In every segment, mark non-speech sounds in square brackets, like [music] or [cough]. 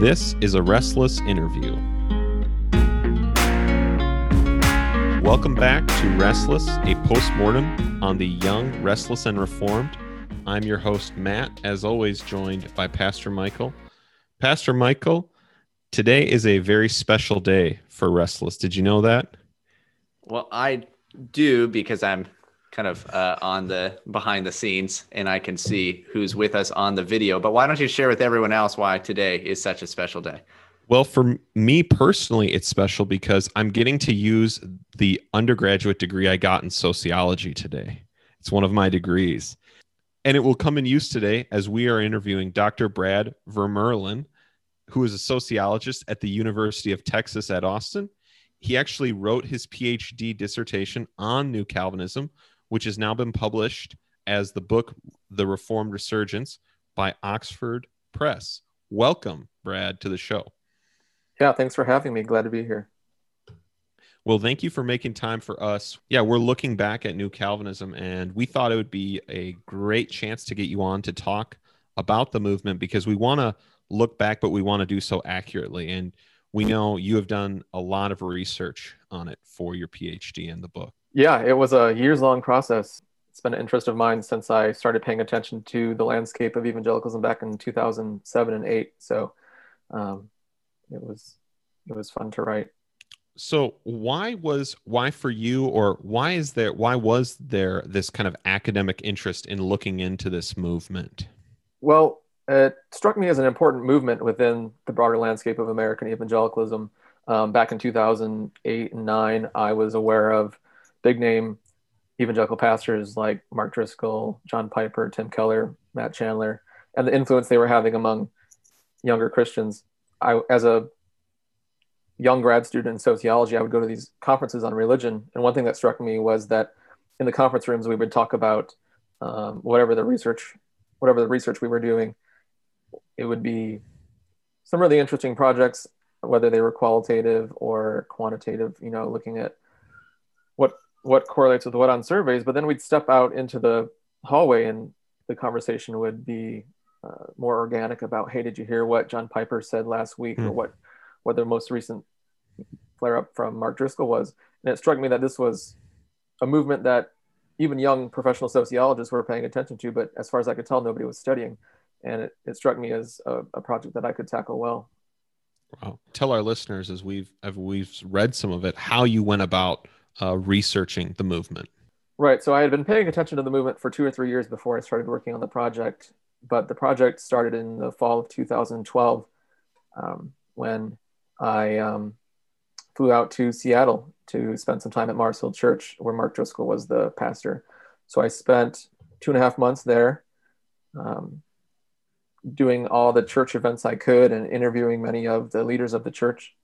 This is a Restless interview. Welcome back to Restless, a postmortem on the young, restless, and reformed. I'm your host, Matt, as always, joined by Pastor Michael. Pastor Michael, today is a very special day for Restless. Did you know that? Well, I do because I'm kind of uh, on the behind the scenes and I can see who's with us on the video. But why don't you share with everyone else why today is such a special day? Well, for me personally, it's special because I'm getting to use the undergraduate degree I got in sociology today. It's one of my degrees. And it will come in use today as we are interviewing Dr. Brad Vermurlen, who is a sociologist at the University of Texas at Austin. He actually wrote his PhD dissertation on New Calvinism, which has now been published as the book The Reformed Resurgence by Oxford Press. Welcome, Brad, to the show. Yeah, thanks for having me. Glad to be here. Well, thank you for making time for us. Yeah, we're looking back at New Calvinism, and we thought it would be a great chance to get you on to talk about the movement because we want to look back, but we want to do so accurately. And we know you have done a lot of research on it for your PhD and the book. Yeah, it was a years long process. It's been an interest of mine since I started paying attention to the landscape of evangelicalism back in 2007 and 8. So um, it was it was fun to write so why was why for you or why is there why was there this kind of academic interest in looking into this movement well it struck me as an important movement within the broader landscape of american evangelicalism um, back in 2008 and 9 i was aware of big name evangelical pastors like mark driscoll john piper tim keller matt chandler and the influence they were having among younger christians I, as a young grad student in sociology, I would go to these conferences on religion. And one thing that struck me was that in the conference rooms, we would talk about um, whatever the research, whatever the research we were doing. It would be some really interesting projects, whether they were qualitative or quantitative. You know, looking at what correlates with what on surveys. But then we'd step out into the hallway, and the conversation would be uh, more organic about, hey, did you hear what John Piper said last week, mm. or hmm. what what their most recent flare up from Mark Driscoll was. And it struck me that this was a movement that even young professional sociologists were paying attention to, but as far as I could tell, nobody was studying. And it, it struck me as a, a project that I could tackle well. Wow. Tell our listeners as we've as we've read some of it, how you went about uh, researching the movement. Right. So I had been paying attention to the movement for two or three years before I started working on the project, but the project started in the fall of 2012 um, when I um, flew out to Seattle to spend some time at Mars Hill Church, where Mark Driscoll was the pastor. So I spent two and a half months there, um, doing all the church events I could and interviewing many of the leaders of the church.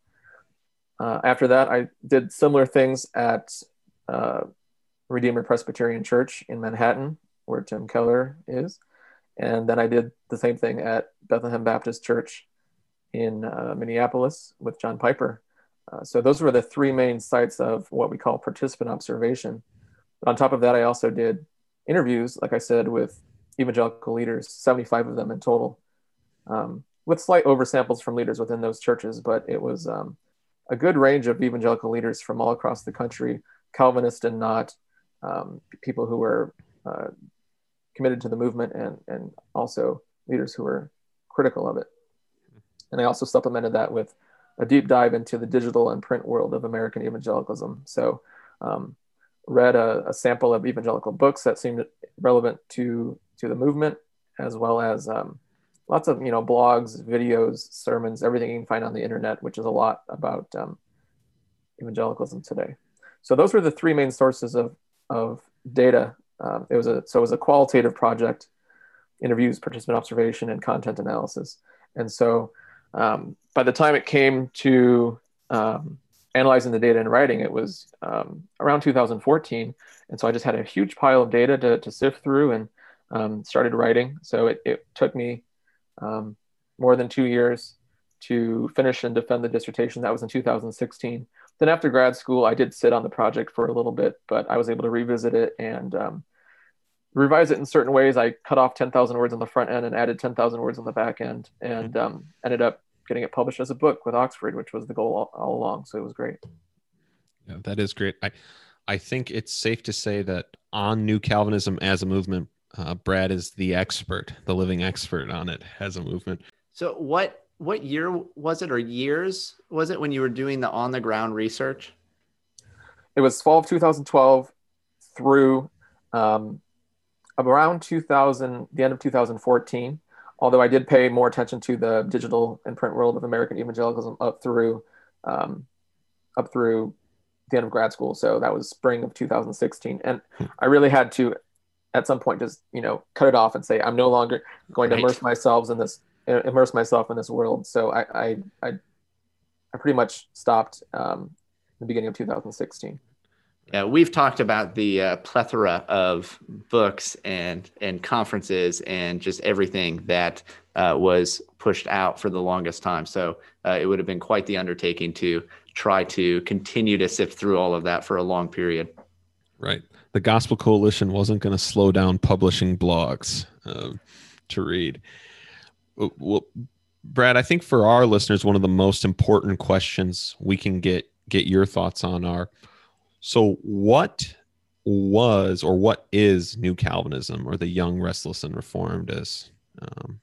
Uh, after that, I did similar things at uh, Redeemer Presbyterian Church in Manhattan, where Tim Keller is. And then I did the same thing at Bethlehem Baptist Church in uh, Minneapolis with John Piper. Uh, so those were the three main sites of what we call participant observation. But on top of that, I also did interviews, like I said, with evangelical leaders, 75 of them in total, um, with slight oversamples from leaders within those churches. But it was um, a good range of evangelical leaders from all across the country, Calvinist and not, um, people who were uh, committed to the movement and, and also leaders who were critical of it. And I also supplemented that with a deep dive into the digital and print world of American evangelicalism. So, um, read a, a, sample of evangelical books that seemed relevant to to the movement, as well as um, lots of you know blogs, videos, sermons, everything you can find on the internet, which is a lot about um, evangelicalism today. So those were the three main sources of of data. Um, it was a so it was a qualitative project, interviews, participant observation, and content analysis. And so um, by the time it came to um, analyzing the data and writing, it was um, around 2014. And so I just had a huge pile of data to, to sift through and um, started writing. So it, it took me um, more than two years to finish and defend the dissertation. That was in 2016. Then after grad school, I did sit on the project for a little bit, but I was able to revisit it and um, revise it in certain ways. I cut off 10,000 words on the front end and added 10,000 words on the back end and um, ended up getting it published as a book with Oxford, which was the goal all, all along. So it was great. Yeah, that is great. I, I think it's safe to say that on New Calvinism as a movement, uh, Brad is the expert, the living expert on it as a movement. So what what year was it or years was it when you were doing the on the ground research? It was fall of 2012 through um, around 2000, the end of 2014. Although I did pay more attention to the digital and print world of American evangelicalism up through um, up through the end of grad school. So that was spring of 2016, and I really had to, at some point, just you know, cut it off and say I'm no longer going to immerse myself in this immerse myself in this world. So I I I, I pretty much stopped um, the beginning of 2016. Yeah, we've talked about the uh, plethora of books and and conferences and just everything that uh, was pushed out for the longest time. So uh, it would have been quite the undertaking to try to continue to sift through all of that for a long period. Right. The Gospel Coalition wasn't going to slow down publishing blogs um, to read. Well, Brad, I think for our listeners, one of the most important questions we can get get your thoughts on are so, what was or what is New Calvinism or the Young, Restless, and Reformed, as um,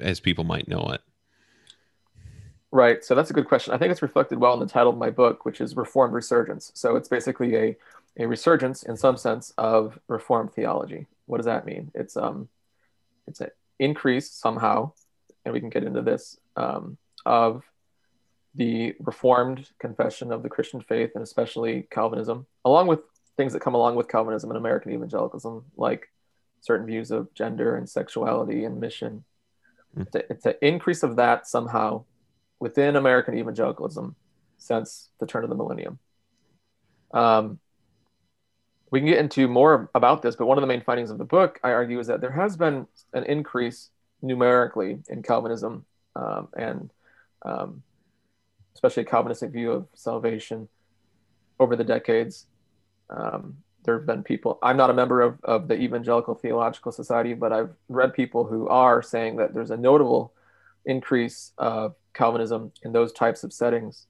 as people might know it? Right. So that's a good question. I think it's reflected well in the title of my book, which is Reformed Resurgence. So it's basically a a resurgence in some sense of Reformed theology. What does that mean? It's um, it's an increase somehow, and we can get into this um, of the Reformed confession of the Christian faith, and especially Calvinism, along with things that come along with Calvinism and American evangelicalism, like certain views of gender and sexuality and mission. Mm. It's an increase of that somehow within American evangelicalism since the turn of the millennium. Um, we can get into more about this, but one of the main findings of the book, I argue, is that there has been an increase numerically in Calvinism um, and um, especially a Calvinistic view of salvation over the decades. Um, there have been people, I'm not a member of, of the Evangelical Theological Society, but I've read people who are saying that there's a notable increase of Calvinism in those types of settings,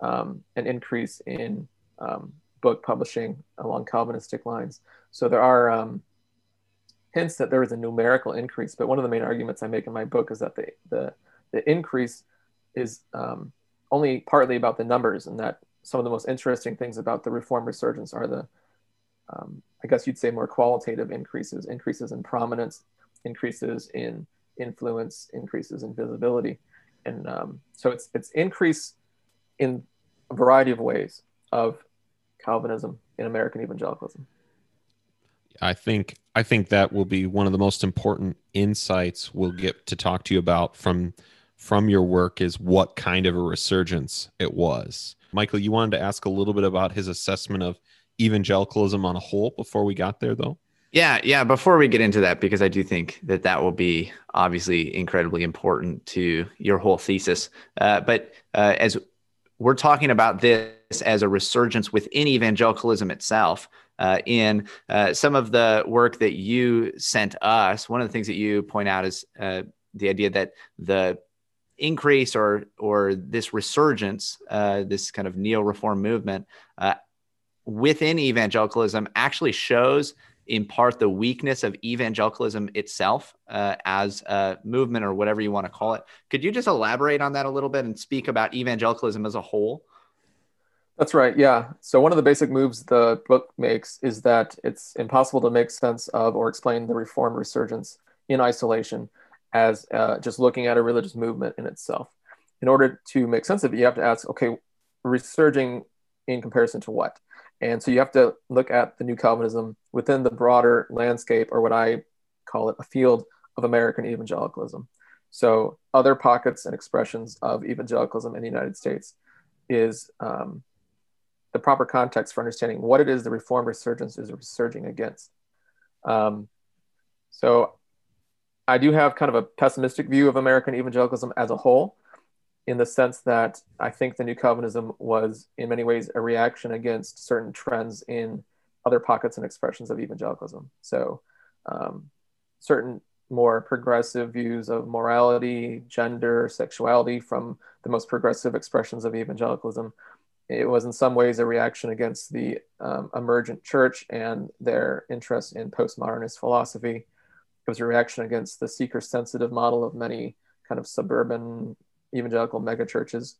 um, an increase in um, book publishing along Calvinistic lines. So there are um, hints that there is a numerical increase, but one of the main arguments I make in my book is that the, the, the increase is um, only partly about the numbers, and that some of the most interesting things about the reform resurgence are the, um, I guess you'd say, more qualitative increases, increases in prominence, increases in influence, increases in visibility, and um, so it's it's increase in a variety of ways of Calvinism in American evangelicalism. I think I think that will be one of the most important insights we'll get to talk to you about from from your work is what kind of a resurgence it was. Michael, you wanted to ask a little bit about his assessment of evangelicalism on a whole before we got there, though? Yeah, yeah. Before we get into that, because I do think that that will be obviously incredibly important to your whole thesis. Uh, but uh, as we're talking about this as a resurgence within evangelicalism itself, uh, in uh, some of the work that you sent us, one of the things that you point out is uh, the idea that the increase or or this resurgence, uh, this kind of neo reform movement uh, within evangelicalism actually shows in part the weakness of evangelicalism itself uh, as a movement or whatever you want to call it. Could you just elaborate on that a little bit and speak about evangelicalism as a whole? That's right. Yeah. So one of the basic moves the book makes is that it's impossible to make sense of or explain the reform resurgence in isolation as uh, just looking at a religious movement in itself. In order to make sense of it, you have to ask, okay, resurging in comparison to what? And so you have to look at the new Calvinism within the broader landscape, or what I call it, a field of American evangelicalism. So other pockets and expressions of evangelicalism in the United States is um, the proper context for understanding what it is the reform resurgence is resurging against. Um, so I do have kind of a pessimistic view of American evangelicalism as a whole, in the sense that I think the New Calvinism was, in many ways, a reaction against certain trends in other pockets and expressions of evangelicalism. So, um, certain more progressive views of morality, gender, sexuality from the most progressive expressions of evangelicalism. It was in some ways a reaction against the um, emergent church and their interest in postmodernist philosophy. It was a reaction against the seeker sensitive model of many kind of suburban evangelical megachurches.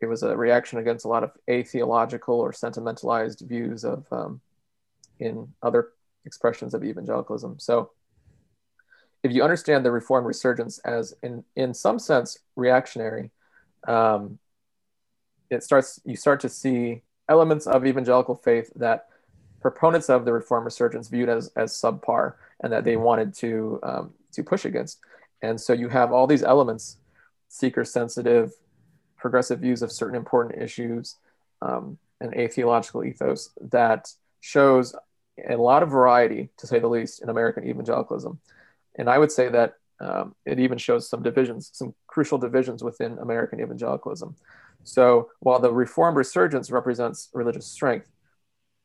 It was a reaction against a lot of atheological or sentimentalized views of um, in other expressions of evangelicalism. So, if you understand the Reformed resurgence as, in in some sense, reactionary, um, it starts you start to see elements of evangelical faith that proponents of the Reformed resurgence viewed as as subpar and that they wanted to um, to push against. And so you have all these elements, seeker sensitive, progressive views of certain important issues, um, and atheological ethos that shows a lot of variety, to say the least, in American evangelicalism. And I would say that um, it even shows some divisions, some crucial divisions within American evangelicalism. So while the Reformed resurgence represents religious strength,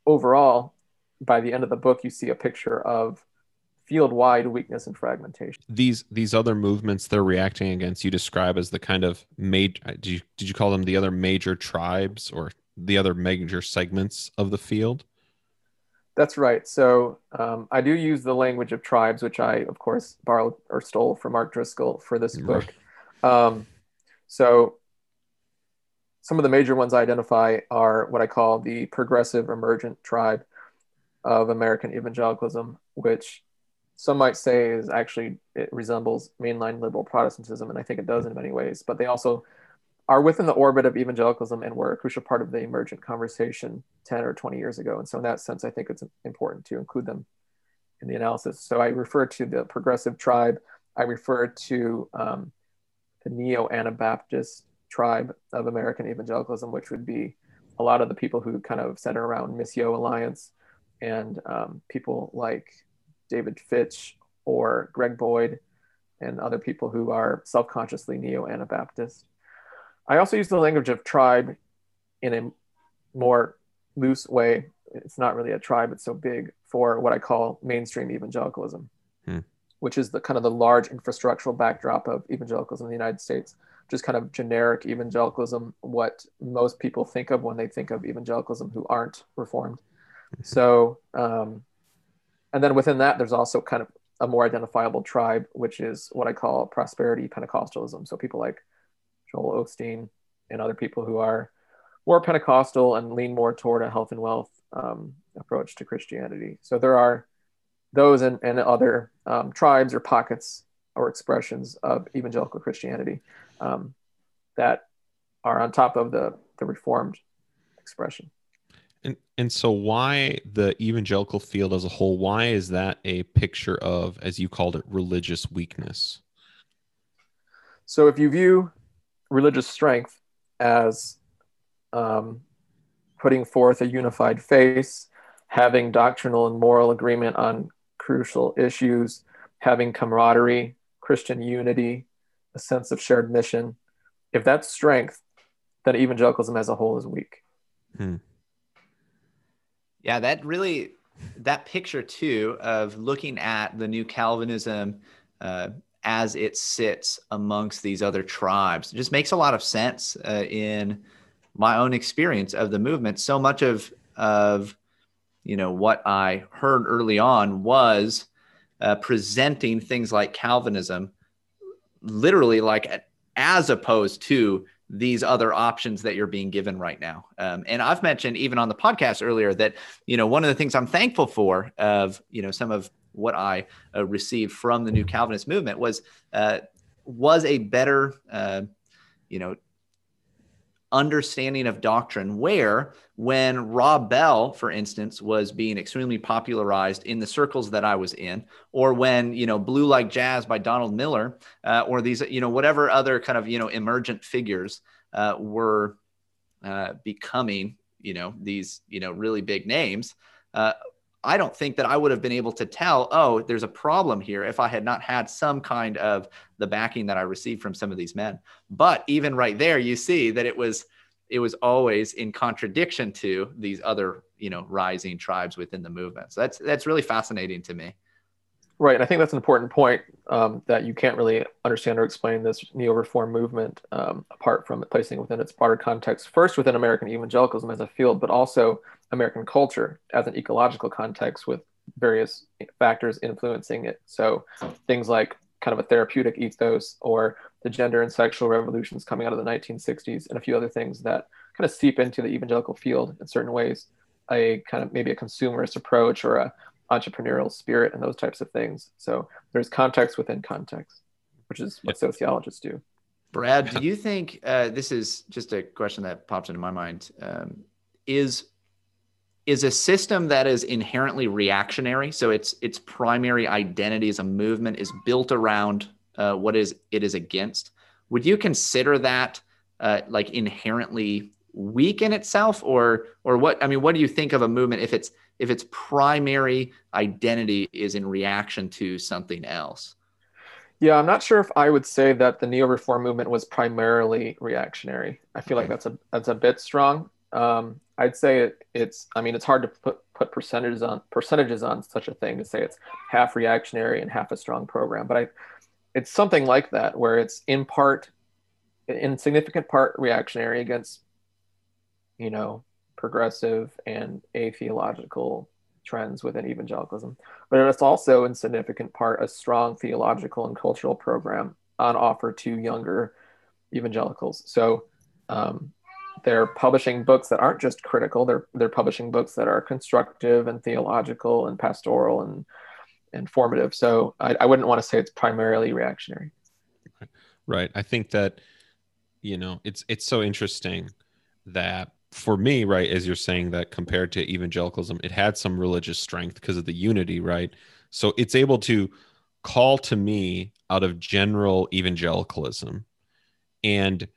overall, by the end of the book, you see a picture of field-wide weakness and fragmentation. These these other movements they're reacting against, you describe as the kind of major. Did you, did you call them the other major tribes or the other major segments of the field? That's right. So um, I do use the language of tribes, which I, of course, borrowed or stole from Mark Driscoll for this book. Um, so some of the major ones I identify are what I call the progressive emergent tribe of American evangelicalism, which some might say is actually it resembles mainline liberal Protestantism, and I think it does in many ways. But they also are within the orbit of evangelicalism and were a crucial part of the emergent conversation 10 or 20 years ago. And so, in that sense, I think it's important to include them in the analysis. So, I refer to the progressive tribe, I refer to um, the neo Anabaptist tribe of American evangelicalism, which would be a lot of the people who kind of center around Missio Alliance and um, people like David Fitch or Greg Boyd and other people who are self consciously neo Anabaptist. I also use the language of tribe in a more loose way. It's not really a tribe, it's so big for what I call mainstream evangelicalism, hmm. which is the kind of the large infrastructural backdrop of evangelicalism in the United States, just kind of generic evangelicalism, what most people think of when they think of evangelicalism who aren't reformed. Hmm. So, um, and then within that, there's also kind of a more identifiable tribe, which is what I call prosperity Pentecostalism. So people like Joel Osteen, and other people who are more Pentecostal and lean more toward a health and wealth um, approach to Christianity. So there are those and, and other um, tribes or pockets or expressions of evangelical Christianity um, that are on top of the, the Reformed expression. And, and so why the evangelical field as a whole why is that a picture of as you called it religious weakness so if you view religious strength as um, putting forth a unified face, having doctrinal and moral agreement on crucial issues, having camaraderie, Christian unity, a sense of shared mission. If that's strength, then evangelicalism as a whole is weak. Hmm. Yeah, that really, that picture too of looking at the new Calvinism uh, as it sits amongst these other tribes. Just makes a lot of sense uh, in my own experience of the movement. So much of of you know what I heard early on was uh, presenting things like Calvinism, literally like as opposed to these other options that you're being given right now. Um, and I've mentioned even on the podcast earlier that you know one of the things I'm thankful for of you know some of what I uh, received from the New Calvinist movement was uh, was a better, uh, you know, understanding of doctrine. Where when Rob Bell, for instance, was being extremely popularized in the circles that I was in, or when you know Blue Like Jazz by Donald Miller, uh, or these you know whatever other kind of you know emergent figures uh, were uh, becoming you know these you know really big names. Uh, I don't think that I would have been able to tell, oh, there's a problem here if I had not had some kind of the backing that I received from some of these men. But even right there, you see that it was it was always in contradiction to these other, you know, rising tribes within the movement. So that's that's really fascinating to me. Right, and I think that's an important point um, that you can't really understand or explain this neo-reform movement um, apart from placing within its broader context, first within American evangelicalism as a field, but also American culture as an ecological context with various factors influencing it. So things like kind of a therapeutic ethos or the gender and sexual revolutions coming out of the 1960s and a few other things that kind of seep into the evangelical field in certain ways a kind of maybe a consumerist approach or a entrepreneurial spirit and those types of things. So there's context within context, which is what sociologists do. Brad, do you think uh, this is just a question that pops into my mind? Um, is is a system that is inherently reactionary, so its its primary identity as a movement is built around uh, what is it is against? Would you consider that uh, like inherently weak in itself, or or what? I mean, what do you think of a movement if it's if its primary identity is in reaction to something else. Yeah, I'm not sure if I would say that the neo-reform movement was primarily reactionary. I feel like that's a that's a bit strong. Um, I'd say it, it's. I mean, it's hard to put put percentages on percentages on such a thing to say it's half reactionary and half a strong program. But I, it's something like that where it's in part, in significant part reactionary against, you know, progressive and atheological trends within evangelicalism, but it's also in significant part a strong theological and cultural program on offer to younger evangelicals. So um, they're publishing books that aren't just critical; they're they're publishing books that are constructive and theological and pastoral and and formative. So I, I wouldn't want to say it's primarily reactionary. Right. I think that you know it's it's so interesting that for me, right, as you're saying that compared to evangelicalism, it had some religious strength because of the unity, right? So it's able to call to me out of general evangelicalism and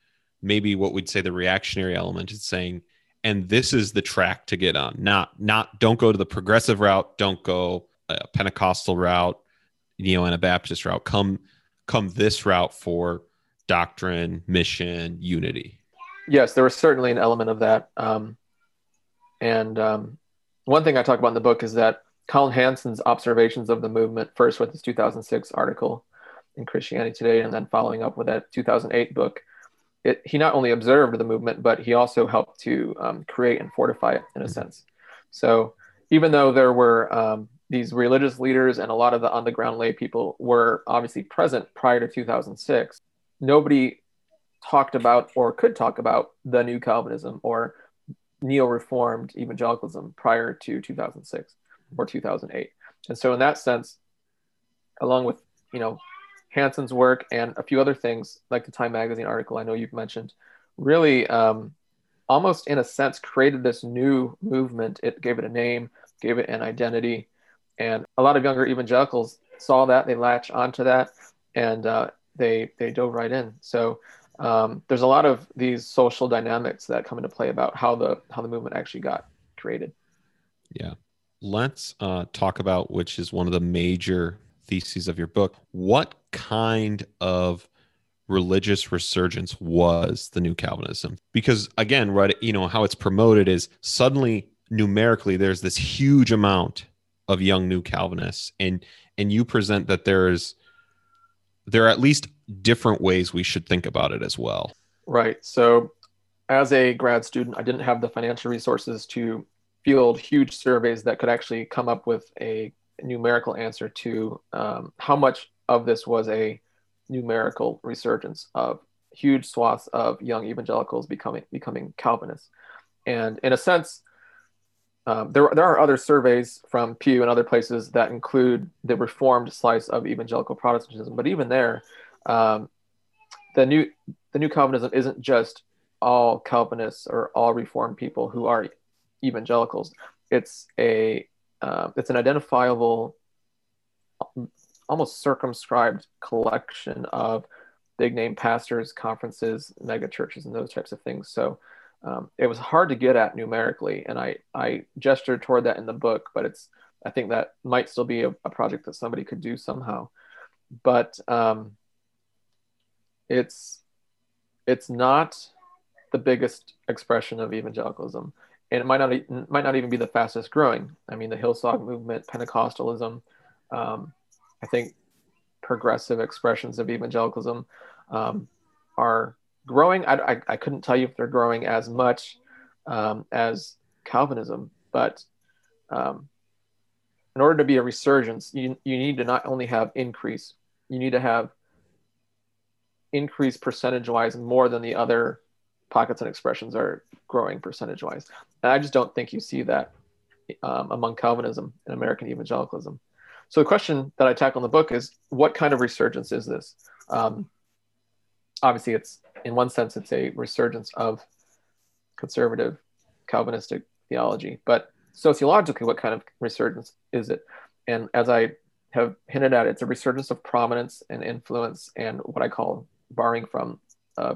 maybe what we'd say the reactionary element is saying and this is the track to get on. Not not don't go to the progressive route don't go a pentecostal route you know Anabaptist route. Come come this route for doctrine mission unity. Yes, there was certainly an element of that. Um, and um, one thing I talk about in the book is that Collin Hansen's observations of the movement, first with his 2006 article in Christianity Today, and then following up with that 2008 book, it, he not only observed the movement, but he also helped to um, create and fortify it in a sense. So even though there were um, these religious leaders and a lot of the on the ground lay people were obviously present prior to 2006, nobody talked about or could talk about the new Calvinism or neo reformed evangelicalism prior to 2006 or 2008. And so, in that sense, along with, you know, Hansen's work and a few other things like the Time Magazine article I know you've mentioned, really um, almost in a sense created this new movement. It gave it a name, gave it an identity. And a lot of younger evangelicals saw that, they latch onto that, and uh, they, they dove right in. So um, there's a lot of these social dynamics that come into play about how the how the movement actually got created. Yeah, let's uh, talk about which is one of the major theses of your book. What kind of religious resurgence was the new Calvinism? Because again, right, you know how it's promoted is suddenly numerically there's this huge amount of young new Calvinists, and and you present that there is there are at least different ways we should think about it as well. Right. So, as a grad student, I didn't have the financial resources to field huge surveys that could actually come up with a numerical answer to um, how much of this was a numerical resurgence of huge swaths of young evangelicals becoming becoming Calvinists. And in a sense, um, there, there are other surveys from Pew and other places that include the reformed slice of evangelical Protestantism, but even there, um, the new the new Calvinism isn't just all Calvinists or all Reformed people who are evangelicals. It's a uh, it's an identifiable, almost circumscribed collection of big name pastors, conferences, mega churches, and those types of things. So um, it was hard to get at numerically, and I I gestured toward that in the book, but it's I think that might still be a, a project that somebody could do somehow. But um, it's it's not the biggest expression of evangelicalism, and it might not might not even be the fastest growing. I mean, the Hillsong movement, Pentecostalism, um, I think progressive expressions of evangelicalism um, are growing. I, I, I, couldn't tell you if they're growing as much um, as Calvinism, but um, in order to be a resurgence, you, you need to not only have increase, you need to have increase percentage wise more than the other pockets and expressions are growing percentage wise. And I just don't think you see that um, among Calvinism and American evangelicalism. So the question that I tackle in the book is what kind of resurgence is this? Um, obviously, it's in one sense, it's a resurgence of conservative Calvinistic theology, but sociologically, what kind of resurgence is it? And as I have hinted at, it's a resurgence of prominence and influence and what I call, borrowing from uh,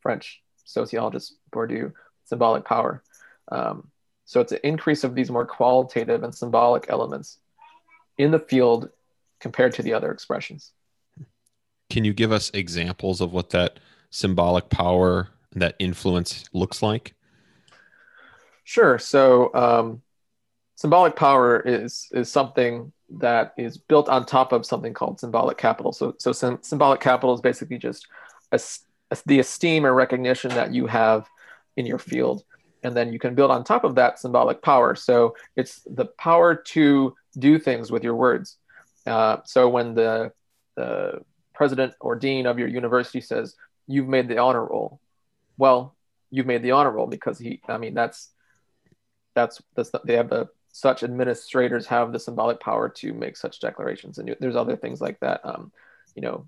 French sociologist Bourdieu, symbolic power. Um, so it's an increase of these more qualitative and symbolic elements in the field compared to the other expressions. Can you give us examples of what that symbolic power, that influence looks like? Sure. So um, symbolic power is is something that is built on top of something called symbolic capital. So so symbolic capital is basically just a, the esteem or recognition that you have in your field, and then you can build on top of that symbolic power. So it's the power to do things with your words. Uh, so when the the president or dean of your university says you've made the honor roll, well, you've made the honor roll because he. I mean that's that's that's they have the such administrators have the symbolic power to make such declarations and there's other things like that um, you know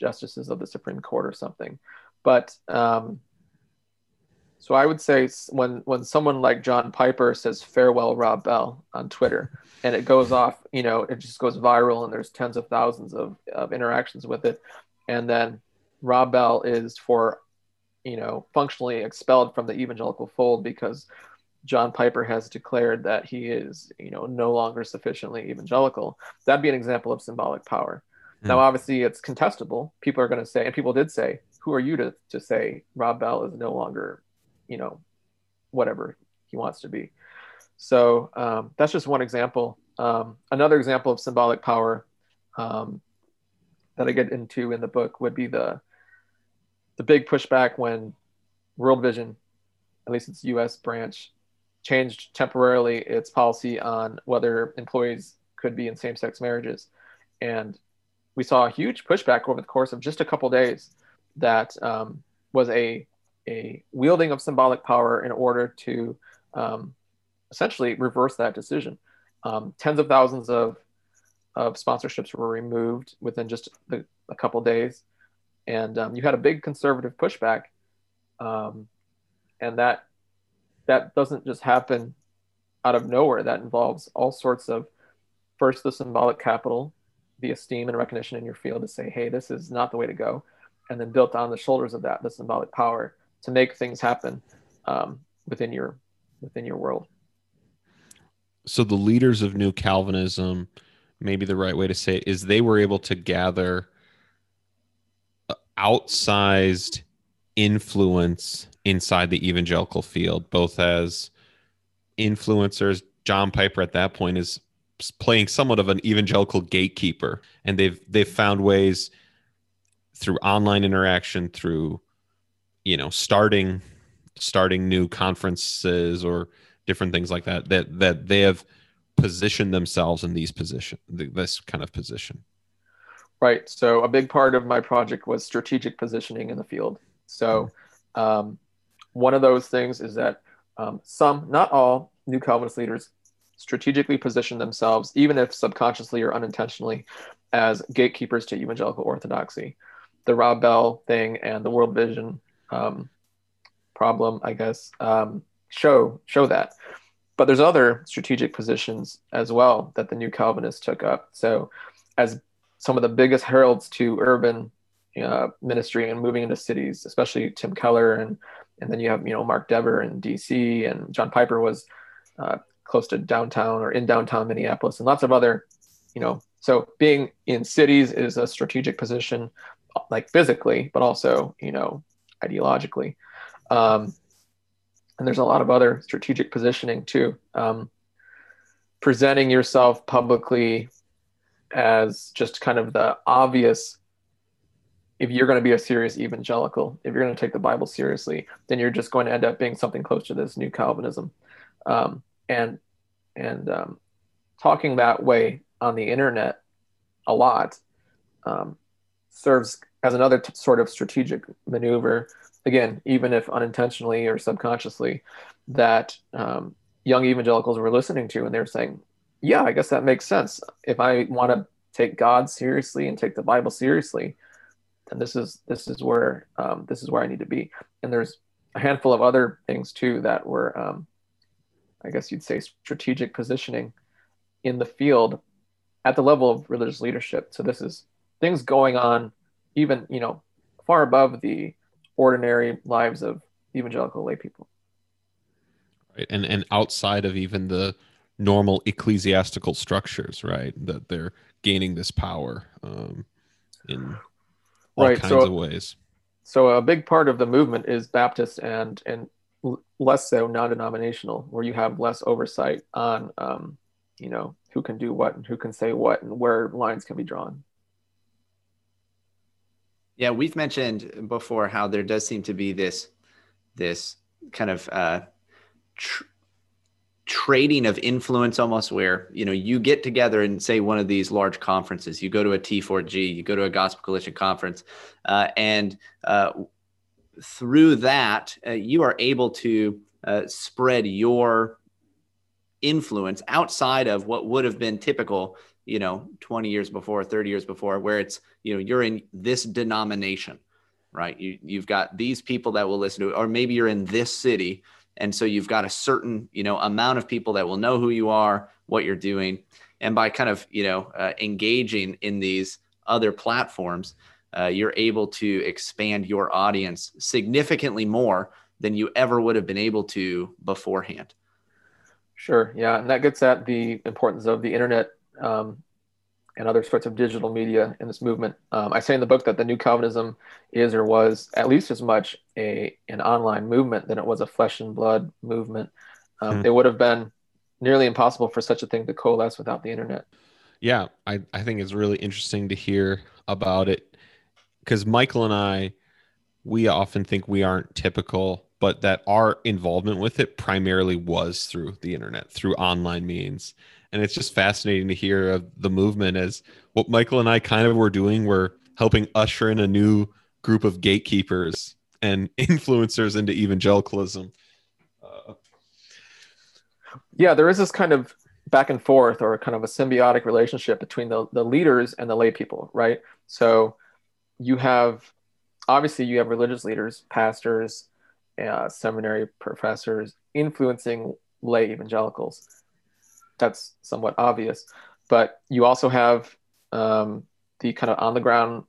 justices of the supreme court or something but um, so i would say when when someone like john piper says farewell rob bell on twitter and it goes off you know it just goes viral and there's tens of thousands of, of interactions with it and then rob bell is for you know functionally expelled from the evangelical fold because John Piper has declared that he is, you know, no longer sufficiently evangelical, that'd be an example of symbolic power. Mm. Now, obviously, it's contestable. People are going to say, and people did say, "Who are you to to say Rob Bell is no longer, you know, whatever he wants to be?" So um, that's just one example. Um, another example of symbolic power um, that I get into in the book would be the the big pushback when World Vision, at least its U.S. branch, changed temporarily its policy on whether employees could be in same-sex marriages, and we saw a huge pushback over the course of just a couple days. That um, was a a wielding of symbolic power in order to um, essentially reverse that decision. Um, tens of thousands of of sponsorships were removed within just the, a couple days, and um, you had a big conservative pushback, um, and that that doesn't just happen out of nowhere. That involves all sorts of first the symbolic capital, the esteem and recognition in your field to say, hey, this is not the way to go. And then built on the shoulders of that, the symbolic power to make things happen um, within your within your world. So the leaders of New Calvinism, maybe the right way to say it, is they were able to gather outsized influence inside the evangelical field, both as influencers. John Piper at that point is playing somewhat of an evangelical gatekeeper, and they've they've found ways through online interaction, through you know starting starting new conferences or different things like that that that they have positioned themselves in these position this kind of position. Right. So a big part of my project was strategic positioning in the field. So um, one of those things is that um, some, not all, New Calvinist leaders strategically position themselves, even if subconsciously or unintentionally, as gatekeepers to evangelical orthodoxy. The Rob Bell thing and the World Vision um, problem, I guess, um, show show that. But there's other strategic positions as well that the New Calvinists took up. So, as some of the biggest heralds to urban uh, ministry and moving into cities, especially Tim Keller and and then you have you know Mark Dever in D.C. and John Piper was uh, close to downtown or in downtown Minneapolis and lots of other you know so being in cities is a strategic position like physically but also you know ideologically um, and there's a lot of other strategic positioning too um, presenting yourself publicly as just kind of the obvious if you're going to be a serious evangelical, if you're going to take the Bible seriously, then you're just going to end up being something close to this new Calvinism. Um, and and um, talking that way on the internet a lot um, serves as another t- sort of strategic maneuver. Again, even if unintentionally or subconsciously, that um, young evangelicals were listening to, and they're saying, "Yeah, I guess that makes sense. If I want to take God seriously and take the Bible seriously, then this is this is where um, this is where I need to be." And there's a handful of other things too that were, um, I guess you'd say, strategic positioning in the field at the level of religious leadership. So this is things going on, even you know, far above the ordinary lives of evangelical lay people. Right, and and outside of even the normal ecclesiastical structures, right? That they're gaining this power um, in all right, kinds so, of ways. So a big part of the movement is Baptist and and less so non-denominational, where you have less oversight on um, you know who can do what and who can say what and where lines can be drawn. Yeah we've mentioned before how there does seem to be this this kind of uh, tr- trading of influence almost where you know you get together and say one of these large conferences. You go to a t4g you go to a gospel coalition conference uh, and uh, through that uh, you are able to uh, spread your influence outside of what would have been typical you know 20 years before 30 years before where it's you know you're in this denomination right? You, you've got these people that will listen to it or maybe you're in this city and so you've got a certain you know amount of people that will know who you are what you're doing. And by kind of you know uh, engaging in these other platforms uh, you're able to expand your audience significantly more than you ever would have been able to beforehand Sure. Yeah, and that gets at the importance of the internet um, and other sorts of digital media in this movement. Um, I say in the book that the New Calvinism is or was at least as much a an online movement than it was a flesh and blood movement. Um, hmm. It would have been nearly impossible for such a thing to coalesce without the internet. Yeah, I, I think it's really interesting to hear about it because Michael and I, we often think we aren't typical but that our involvement with it primarily was through the internet, through online means. And it's just fascinating to hear of the movement as what Michael and I kind of were doing. We're helping usher in a new group of gatekeepers and [laughs] influencers into evangelicalism. Yeah, there is this kind of back and forth or kind of a symbiotic relationship between the, the leaders and the lay people, right? So you have obviously you have religious leaders, pastors, uh, seminary professors influencing lay evangelicals. That's somewhat obvious. But you also have um, the kind of on the ground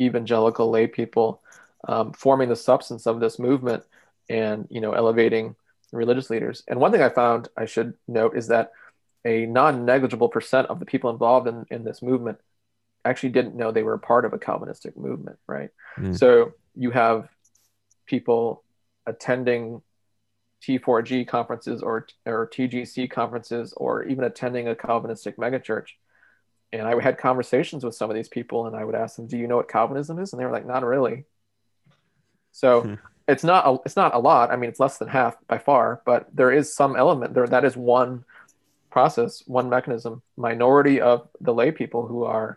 evangelical lay people um, forming the substance of this movement and you know elevating religious leaders. And one thing I found I should note is that a non-negligible percent of the people involved in, in this movement actually didn't know they were part of a Calvinistic movement, right? Mm. So you have people attending T4G conferences or, or TGC conferences or even attending a Calvinistic megachurch. And I had conversations with some of these people and I would ask them, do you know what Calvinism is? And they were like, not really. So hmm. it's not, a, it's not a lot. I mean, it's less than half by far, but there is some element there. That is one process, one mechanism, minority of the lay people who are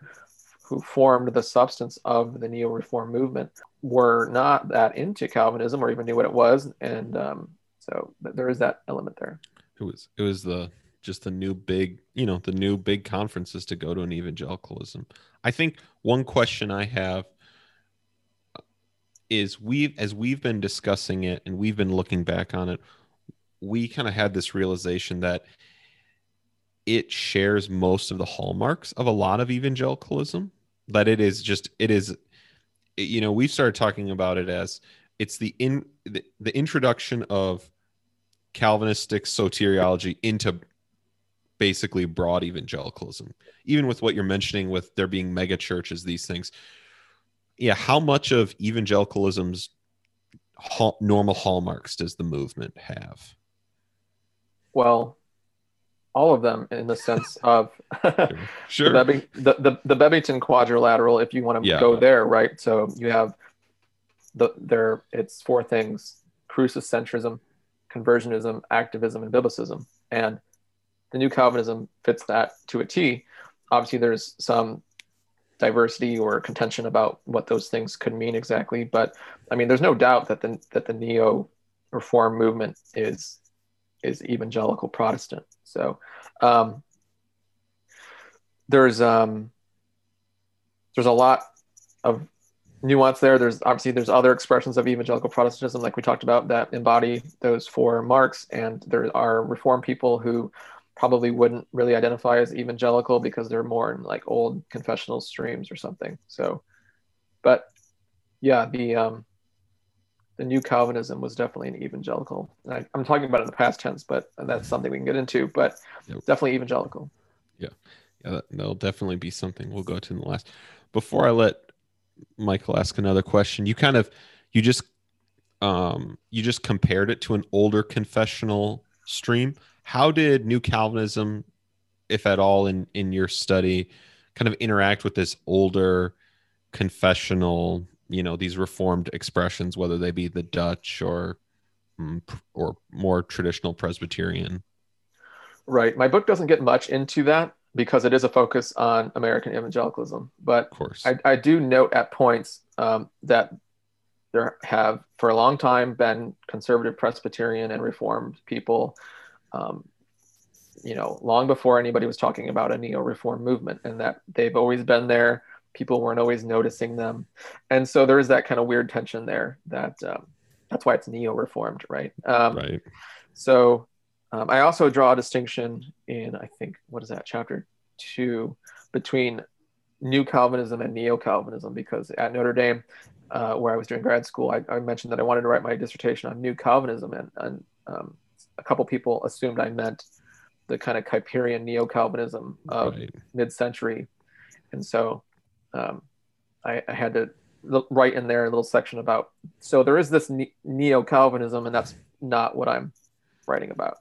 who formed the substance of the neo reform movement were not that into Calvinism or even knew what it was, and um, so there is that element there. It was it was the just the new big you know the new big conferences to go to an evangelicalism. I think one question I have is we as we've been discussing it and we've been looking back on it, we kind of had this realization that it shares most of the hallmarks of a lot of evangelicalism that it is just it is you know we've started talking about it as it's the in the, the introduction of calvinistic soteriology into basically broad evangelicalism. Even with what you're mentioning with there being mega churches these things yeah how much of evangelicalism's normal hallmarks does the movement have? Well all of them in the sense of sure. [laughs] the, Beb- the, the, the Bebbington quadrilateral, if you want to Yeah. go there, right? So you have the there it's four things: crucicentrism, conversionism, activism, and biblicism. And the new Calvinism fits that to a T. Obviously, there's some diversity or contention about what those things could mean exactly, but I mean, there's no doubt that the that the neo reform movement is is evangelical Protestant. So um, there's um, there's a lot of nuance there. There's obviously there's other expressions of evangelical Protestantism, like we talked about, that embody those four marks, and there are Reformed people who probably wouldn't really identify as evangelical because they're more in like old confessional streams or something. So, but yeah, the um, the new Calvinism was definitely an evangelical. And I, I'm talking about it in the past tense, but that's something we can get into. But Yep. definitely evangelical. Yeah, that, that'll definitely be something we'll go to in the last. Before I let Michael ask another question, you kind of you just um you just compared it to an older confessional stream. How did New Calvinism, if at all, in in your study, kind of interact with this older confessional? You know, these reformed expressions, whether they be the Dutch or mm, or more traditional Presbyterian. Right. My book doesn't get much into that because it is a focus on American evangelicalism. But Of course, I, I do note at points um, that there have, for a long time, been conservative Presbyterian and Reformed people, um, you know, long before anybody was talking about a neo reform movement, and that they've always been there. People weren't always noticing them. And so there is that kind of weird tension there that um, that's why it's neo reformed, right? Um, right? so um, I also draw a distinction in, I think, what is that, chapter two, between New Calvinism and Neo Calvinism, because at Notre Dame, uh, where I was doing grad school, I, I mentioned that I wanted to write my dissertation on New Calvinism, and, and um, a couple people assumed I meant the kind of Kuyperian Neo Calvinism of right. mid century. And so um, I, I had to write in there a little section about so there is this ne- neo Calvinism, and that's not what I'm writing about.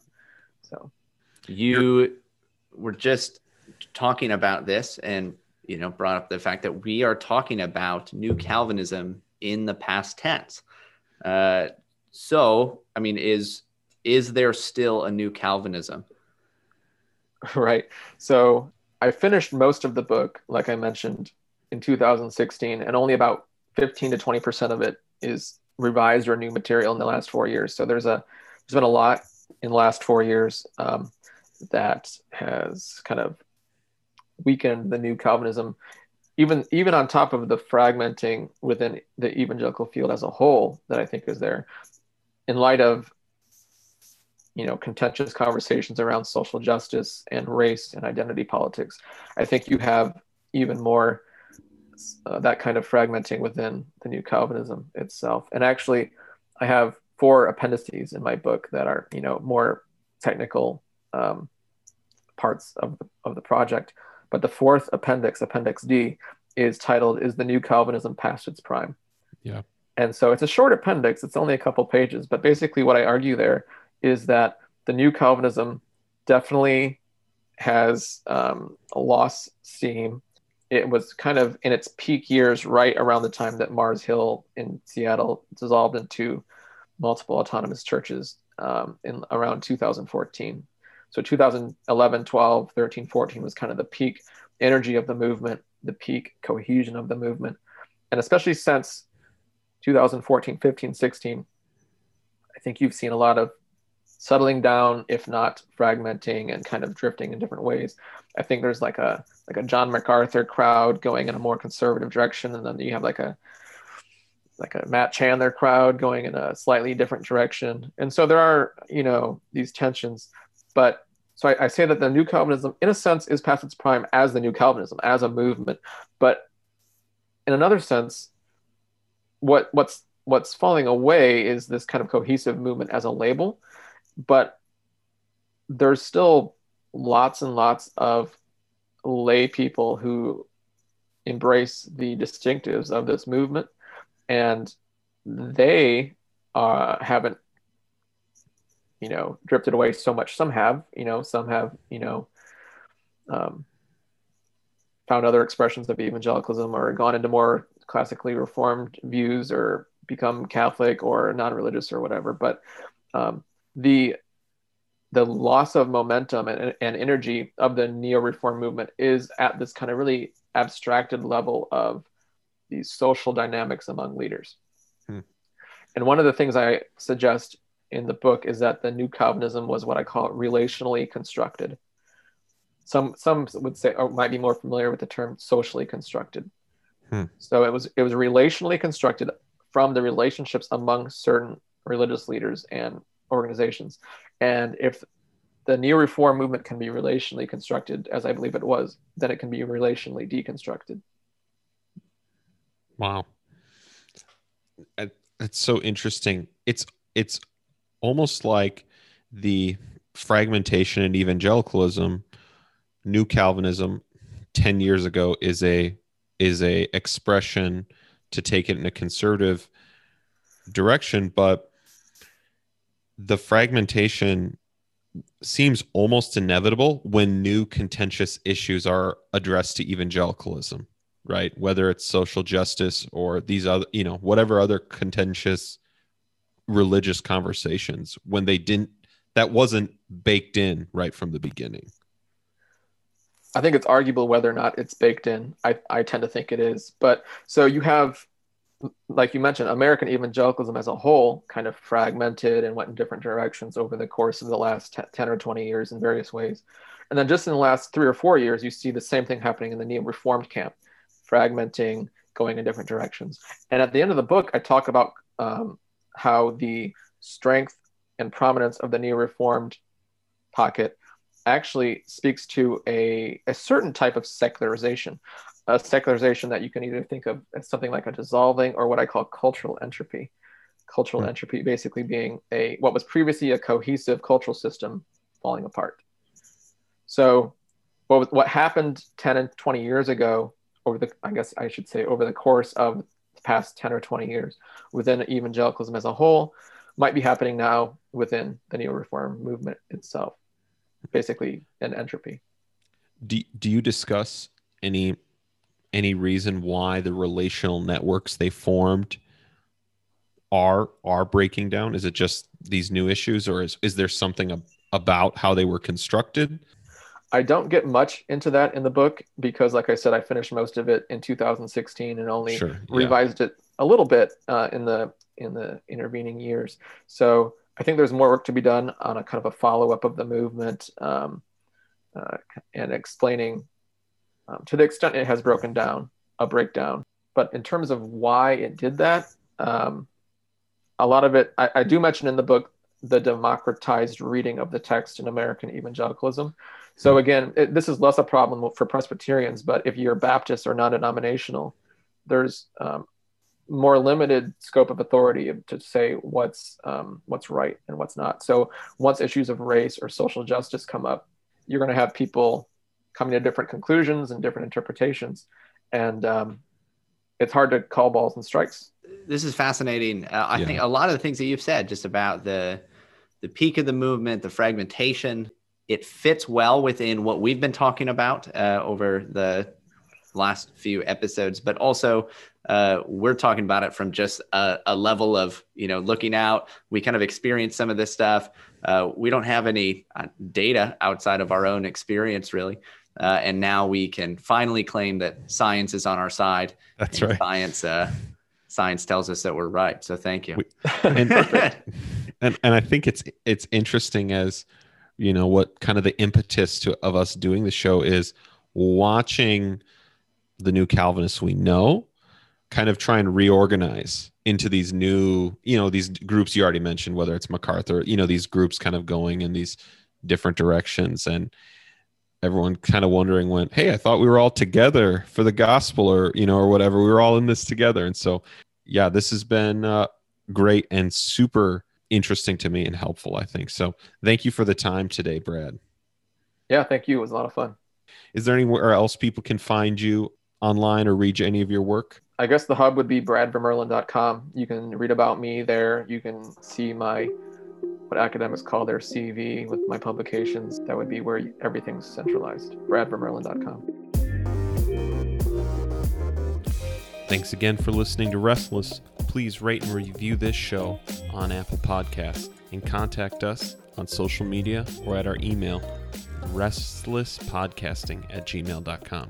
So You were just talking about this and you know brought up the fact that we are talking about new Calvinism in the past tense. Uh, so, I mean, is is there still a new Calvinism? [laughs] right. So I finished most of the book, like I mentioned, in 2016, and only about 15 to 20 percent of it is revised or new material in the last four years. So there's a there's been a lot in the last four years um, that has kind of weakened the new Calvinism, even even on top of the fragmenting within the evangelical field as a whole that I think is there, in light of you know contentious conversations around social justice and race and identity politics. I think you have even more uh, that kind of fragmenting within the new Calvinism itself. And actually, I have four appendices in my book that are you know more technical um, parts of the, of the project. But the fourth appendix, Appendix D, is titled "Is the New Calvinism Past Its Prime?" Yeah. And so it's a short appendix. It's only a couple pages, but basically what I argue there is that the new Calvinism definitely has um, lost steam. It was kind of in its peak years right around the time that Mars Hill in Seattle dissolved into multiple autonomous churches um, in around 2014. So 2011, 12, 13, 14 was kind of the peak energy of the movement, the peak cohesion of the movement. And especially since 2014, 15, 16, I think you've seen a lot of settling down, if not fragmenting and kind of drifting in different ways. I think there's like a like a John MacArthur crowd going in a more conservative direction, and then you have like a like a Matt Chandler crowd going in a slightly different direction. And so there are, you know, these tensions. But so I, I say that the new Calvinism, in a sense, is past its prime as the new Calvinism, as a movement. But in another sense, what what's what's falling away is this kind of cohesive movement as a label. But there's still lots and lots of lay people who embrace the distinctives of this movement and they uh, haven't you know, drifted away so much. Some have, you know, some have, you know, um, found other expressions of evangelicalism or gone into more classically reformed views or become Catholic or non-religious or whatever. But um, the the loss of momentum and, and energy of the neo-reform movement is at this kind of really abstracted level of these social dynamics among leaders. Hmm. And one of the things I suggest in the book is that the new Calvinism was what I call relationally constructed. Some some would say or might be more familiar with the term socially constructed. Hmm. So it was it was relationally constructed from the relationships among certain religious leaders and organizations. And if the neo reform movement can be relationally constructed, as I believe it was, then it can be relationally deconstructed. Wow. That's so interesting. It's it's almost like the fragmentation in evangelicalism, new Calvinism 10 years ago is a is a expression to take it in a conservative direction, but the fragmentation seems almost inevitable when new contentious issues are addressed to evangelicalism, right? Whether it's social justice or these other, you know, whatever other contentious religious conversations when they didn't that wasn't baked in right from the beginning. I think it's arguable whether or not it's baked in. I, I tend to think it is. But so you have like you mentioned, American evangelicalism as a whole kind of fragmented and went in different directions over the course of the last 10 or 20 years in various ways. And then just in the last three or four years, you see the same thing happening in the neo reformed camp, fragmenting, going in different directions. And at the end of the book, I talk about um, how the strength and prominence of the neo reformed pocket actually speaks to a, a certain type of secularization a secularization that you can either think of as something like a dissolving or what I call cultural entropy. Cultural mm-hmm. entropy basically being a what was previously a cohesive cultural system falling apart. So what what happened 10 and 20 years ago over the I guess I should say over the course of the past 10 or 20 years within evangelicalism as a whole might be happening now within the neo-reform movement itself. Basically an entropy. Do, do you discuss any any reason why the relational networks they formed are are breaking down? Is it just these new issues, or is is there something about how they were constructed? I don't get much into that in the book because, like I said, I finished most of it in 2016 and only sure, yeah. revised it a little bit uh, in the in the intervening years. So I think there's more work to be done on a kind of a follow up of the movement um, uh, and explaining um, to the extent it has broken down, a breakdown. But in terms of why it did that, um, a lot of it, I, I, do mention in the book the democratized reading of the text in American evangelicalism. So again, it, this is less a problem for Presbyterians, but if you're Baptist or non-denominational, there's um, more limited scope of authority to say what's um, what's right and what's not. So once issues of race or social justice come up, you're going to have people coming to different conclusions and different interpretations. And um, it's hard to call balls and strikes. This is fascinating. Uh, I yeah. think a lot of the things that you've said just about the the peak of the movement, the fragmentation, it fits well within what we've been talking about uh, over the last few episodes, but also uh, we're talking about it from just a, a, level of you know looking out. We kind of experience some of this stuff. Uh, we don't have any uh, data outside of our own experience, really. Uh, and now we can finally claim that science is on our side. That's right. Science, uh, science tells us that we're right. So thank you. and, [laughs] and and I think it's it's interesting as you know what kind of the impetus to of us doing the show is watching the new Calvinists we know kind of try and reorganize into these new you know these groups you already mentioned whether it's MacArthur you know these groups kind of going in these different directions and everyone kind of wondering when hey i thought we were all together for the gospel or you know or whatever. We were all in this together. And so yeah this has been uh, great and super interesting to me and helpful i think. So thank you for the time today brad. Yeah thank you. It was a lot of fun. Is there anywhere else people can find you online or read any of your work? I guess the hub would be bradvermurlen.com you can read about me there. You can see my what academics call their CV with my publications, that would be where everything's centralized. bradvermurlen.com. Thanks again for listening to Restless. Please rate and review this show on Apple Podcasts and contact us on social media or at our email, restlesspodcasting at gmail.com.